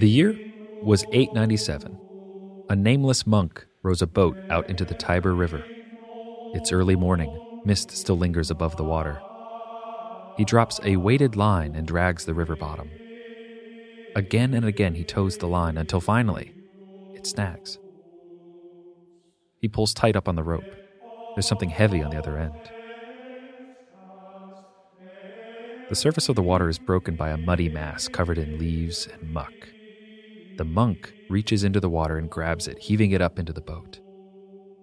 The year was 897. A nameless monk rows a boat out into the Tiber River. It's early morning, mist still lingers above the water. He drops a weighted line and drags the river bottom. Again and again, he tows the line until finally it snags. He pulls tight up on the rope. There's something heavy on the other end. The surface of the water is broken by a muddy mass covered in leaves and muck. The monk reaches into the water and grabs it, heaving it up into the boat.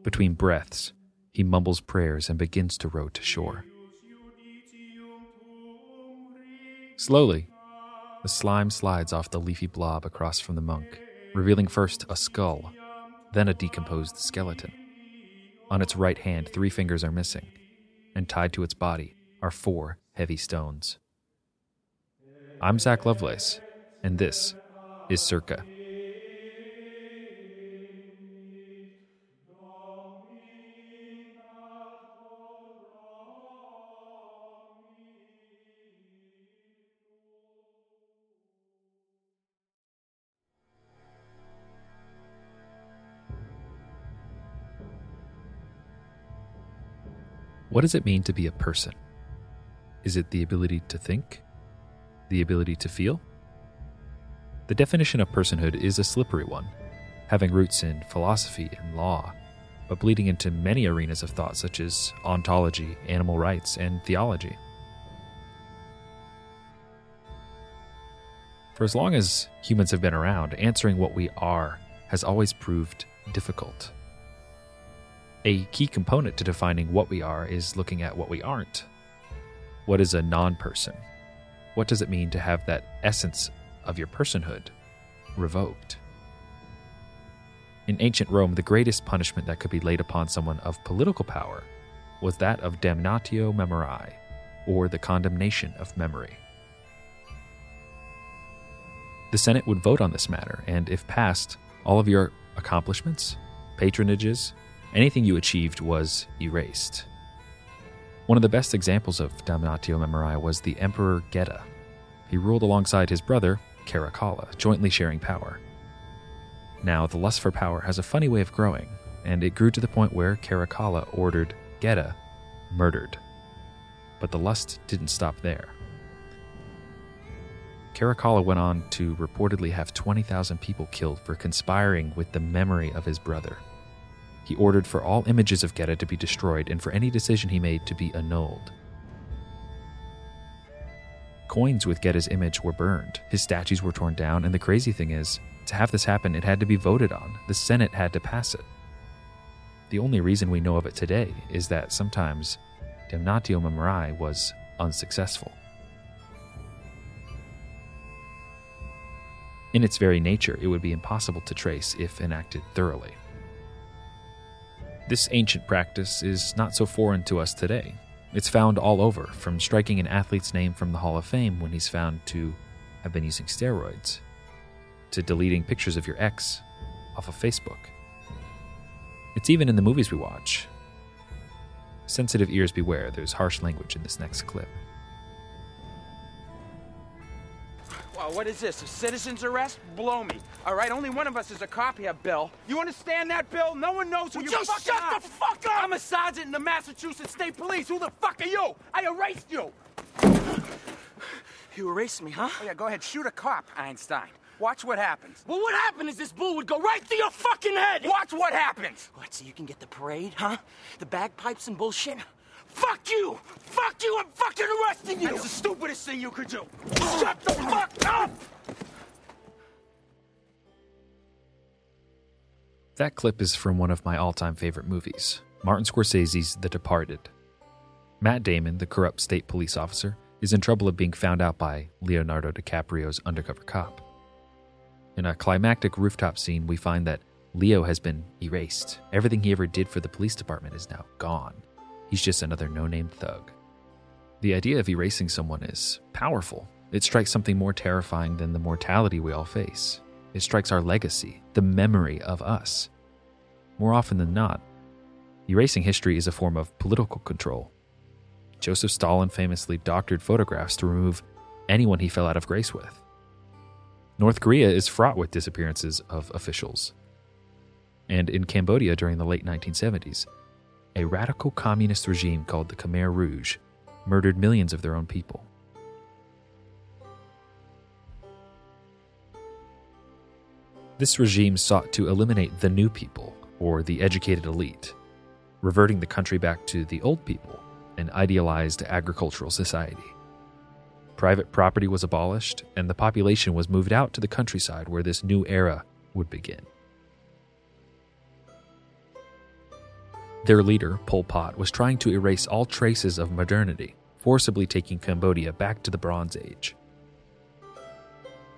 Between breaths, he mumbles prayers and begins to row to shore. Slowly, the slime slides off the leafy blob across from the monk, revealing first a skull, then a decomposed skeleton. On its right hand, three fingers are missing, and tied to its body are four heavy stones. I'm Zach Lovelace, and this is Circa. What does it mean to be a person? Is it the ability to think? The ability to feel? The definition of personhood is a slippery one, having roots in philosophy and law, but bleeding into many arenas of thought such as ontology, animal rights, and theology. For as long as humans have been around, answering what we are has always proved difficult. A key component to defining what we are is looking at what we aren't. What is a non person? What does it mean to have that essence of your personhood revoked? In ancient Rome, the greatest punishment that could be laid upon someone of political power was that of damnatio memoriae, or the condemnation of memory. The Senate would vote on this matter, and if passed, all of your accomplishments, patronages, anything you achieved was erased. One of the best examples of damnatio memoriae was the Emperor Geta. He ruled alongside his brother, Caracalla, jointly sharing power. Now, the lust for power has a funny way of growing, and it grew to the point where Caracalla ordered Geta murdered. But the lust didn't stop there. Caracalla went on to reportedly have 20,000 people killed for conspiring with the memory of his brother he ordered for all images of Geta to be destroyed and for any decision he made to be annulled. Coins with Geta's image were burned, his statues were torn down, and the crazy thing is, to have this happen, it had to be voted on. The Senate had to pass it. The only reason we know of it today is that sometimes Damnatio Memoriae was unsuccessful. In its very nature, it would be impossible to trace if enacted thoroughly. This ancient practice is not so foreign to us today. It's found all over, from striking an athlete's name from the Hall of Fame when he's found to have been using steroids, to deleting pictures of your ex off of Facebook. It's even in the movies we watch. Sensitive ears beware, there's harsh language in this next clip. What is this? A citizen's arrest? Blow me. All right, only one of us is a cop here, Bill. You understand that, Bill? No one knows who Would you you fucking shut are. the fuck up? I'm a sergeant in the Massachusetts State Police. Who the fuck are you? I erased you. You erased me, huh? Oh, yeah, go ahead. Shoot a cop, Einstein. Watch what happens. Well, what happened is this bull would go right through your fucking head! Watch what happens. What, so you can get the parade, huh? The bagpipes and bullshit? Fuck you! Fuck you! I'm fucking arresting you! That's the stupidest thing you could do. Shut the fuck up! That clip is from one of my all time favorite movies, Martin Scorsese's The Departed. Matt Damon, the corrupt state police officer, is in trouble of being found out by Leonardo DiCaprio's undercover cop. In a climactic rooftop scene, we find that Leo has been erased. Everything he ever did for the police department is now gone. He's just another no name thug. The idea of erasing someone is powerful. It strikes something more terrifying than the mortality we all face. It strikes our legacy, the memory of us. More often than not, erasing history is a form of political control. Joseph Stalin famously doctored photographs to remove anyone he fell out of grace with. North Korea is fraught with disappearances of officials. And in Cambodia during the late 1970s, a radical communist regime called the Khmer Rouge murdered millions of their own people. This regime sought to eliminate the new people, or the educated elite, reverting the country back to the old people, an idealized agricultural society. Private property was abolished, and the population was moved out to the countryside where this new era would begin. Their leader, Pol Pot, was trying to erase all traces of modernity, forcibly taking Cambodia back to the Bronze Age.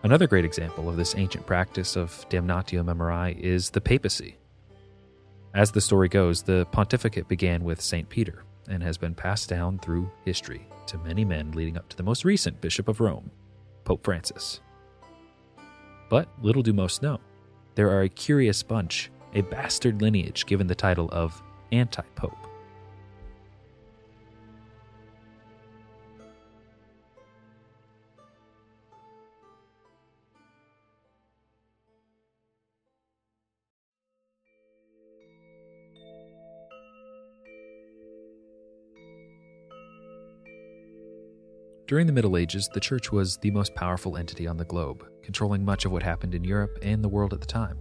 Another great example of this ancient practice of damnatio memoriae is the papacy. As the story goes, the pontificate began with St. Peter and has been passed down through history to many men leading up to the most recent Bishop of Rome, Pope Francis. But little do most know, there are a curious bunch, a bastard lineage given the title of anti pope. During the Middle Ages, the Church was the most powerful entity on the globe, controlling much of what happened in Europe and the world at the time.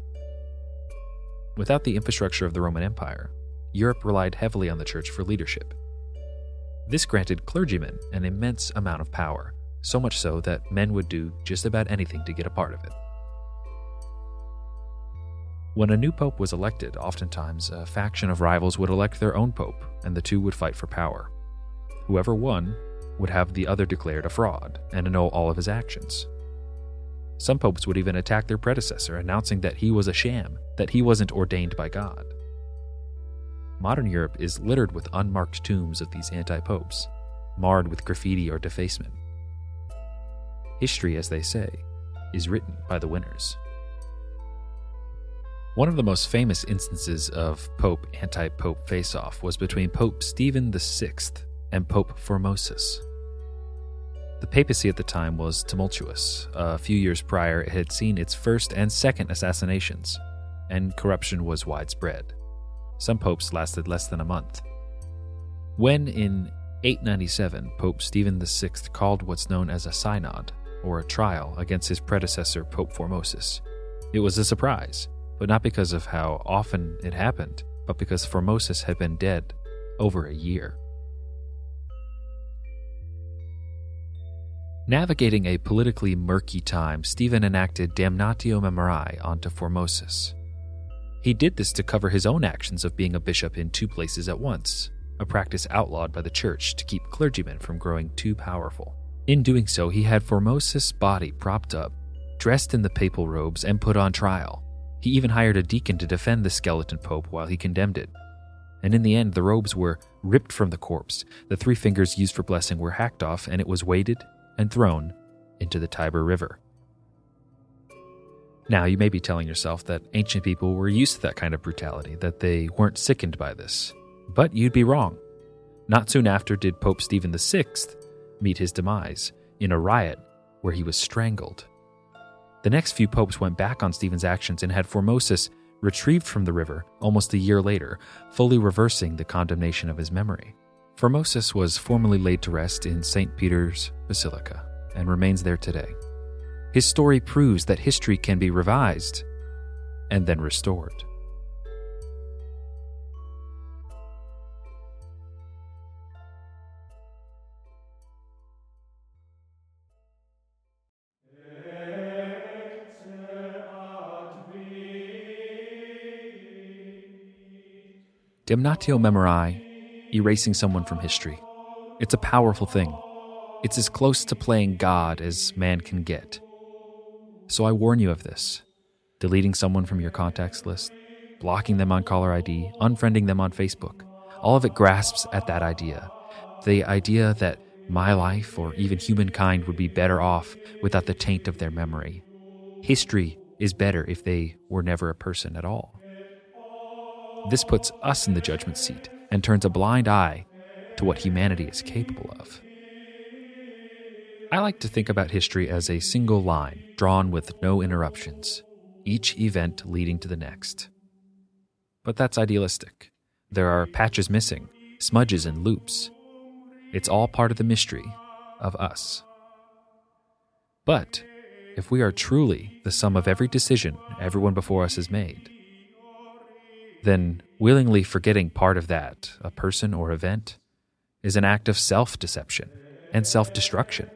Without the infrastructure of the Roman Empire, Europe relied heavily on the Church for leadership. This granted clergymen an immense amount of power, so much so that men would do just about anything to get a part of it. When a new pope was elected, oftentimes a faction of rivals would elect their own pope, and the two would fight for power. Whoever won would have the other declared a fraud and annul all of his actions. Some popes would even attack their predecessor, announcing that he was a sham, that he wasn't ordained by God. Modern Europe is littered with unmarked tombs of these anti popes, marred with graffiti or defacement. History, as they say, is written by the winners. One of the most famous instances of Pope anti Pope face off was between Pope Stephen VI and Pope Formosus. The papacy at the time was tumultuous. A few years prior, it had seen its first and second assassinations, and corruption was widespread. Some popes lasted less than a month. When, in 897, Pope Stephen VI called what's known as a synod, or a trial, against his predecessor, Pope Formosus, it was a surprise, but not because of how often it happened, but because Formosus had been dead over a year. Navigating a politically murky time, Stephen enacted Damnatio Memoriae onto Formosus. He did this to cover his own actions of being a bishop in two places at once, a practice outlawed by the church to keep clergymen from growing too powerful. In doing so, he had Formosus' body propped up, dressed in the papal robes, and put on trial. He even hired a deacon to defend the skeleton pope while he condemned it. And in the end, the robes were ripped from the corpse, the three fingers used for blessing were hacked off, and it was weighted and thrown into the Tiber River. Now, you may be telling yourself that ancient people were used to that kind of brutality, that they weren't sickened by this. But you'd be wrong. Not soon after did Pope Stephen VI meet his demise in a riot where he was strangled. The next few popes went back on Stephen's actions and had Formosus retrieved from the river almost a year later, fully reversing the condemnation of his memory. Formosus was formally laid to rest in St. Peter's Basilica and remains there today. His story proves that history can be revised and then restored. Damnatio Memoriae, erasing someone from history. It's a powerful thing. It's as close to playing God as man can get. So I warn you of this deleting someone from your contacts list, blocking them on caller ID, unfriending them on Facebook. All of it grasps at that idea the idea that my life or even humankind would be better off without the taint of their memory. History is better if they were never a person at all. This puts us in the judgment seat and turns a blind eye to what humanity is capable of. I like to think about history as a single line, drawn with no interruptions, each event leading to the next. But that's idealistic. There are patches missing, smudges and loops. It's all part of the mystery of us. But if we are truly the sum of every decision everyone before us has made, then willingly forgetting part of that, a person or event, is an act of self deception and self destruction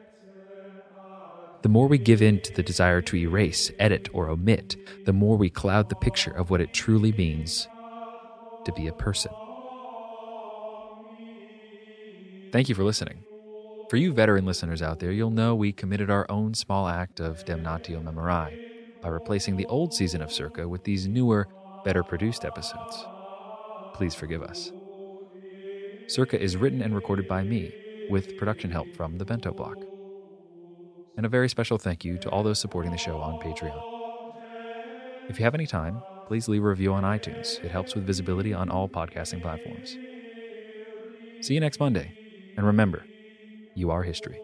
the more we give in to the desire to erase, edit, or omit, the more we cloud the picture of what it truly means to be a person. Thank you for listening. For you veteran listeners out there, you'll know we committed our own small act of damnatio memoriae by replacing the old season of Circa with these newer, better produced episodes. Please forgive us. Circa is written and recorded by me, with production help from the Bento Block and a very special thank you to all those supporting the show on Patreon. If you have any time, please leave a review on iTunes. It helps with visibility on all podcasting platforms. See you next Monday, and remember, you are history.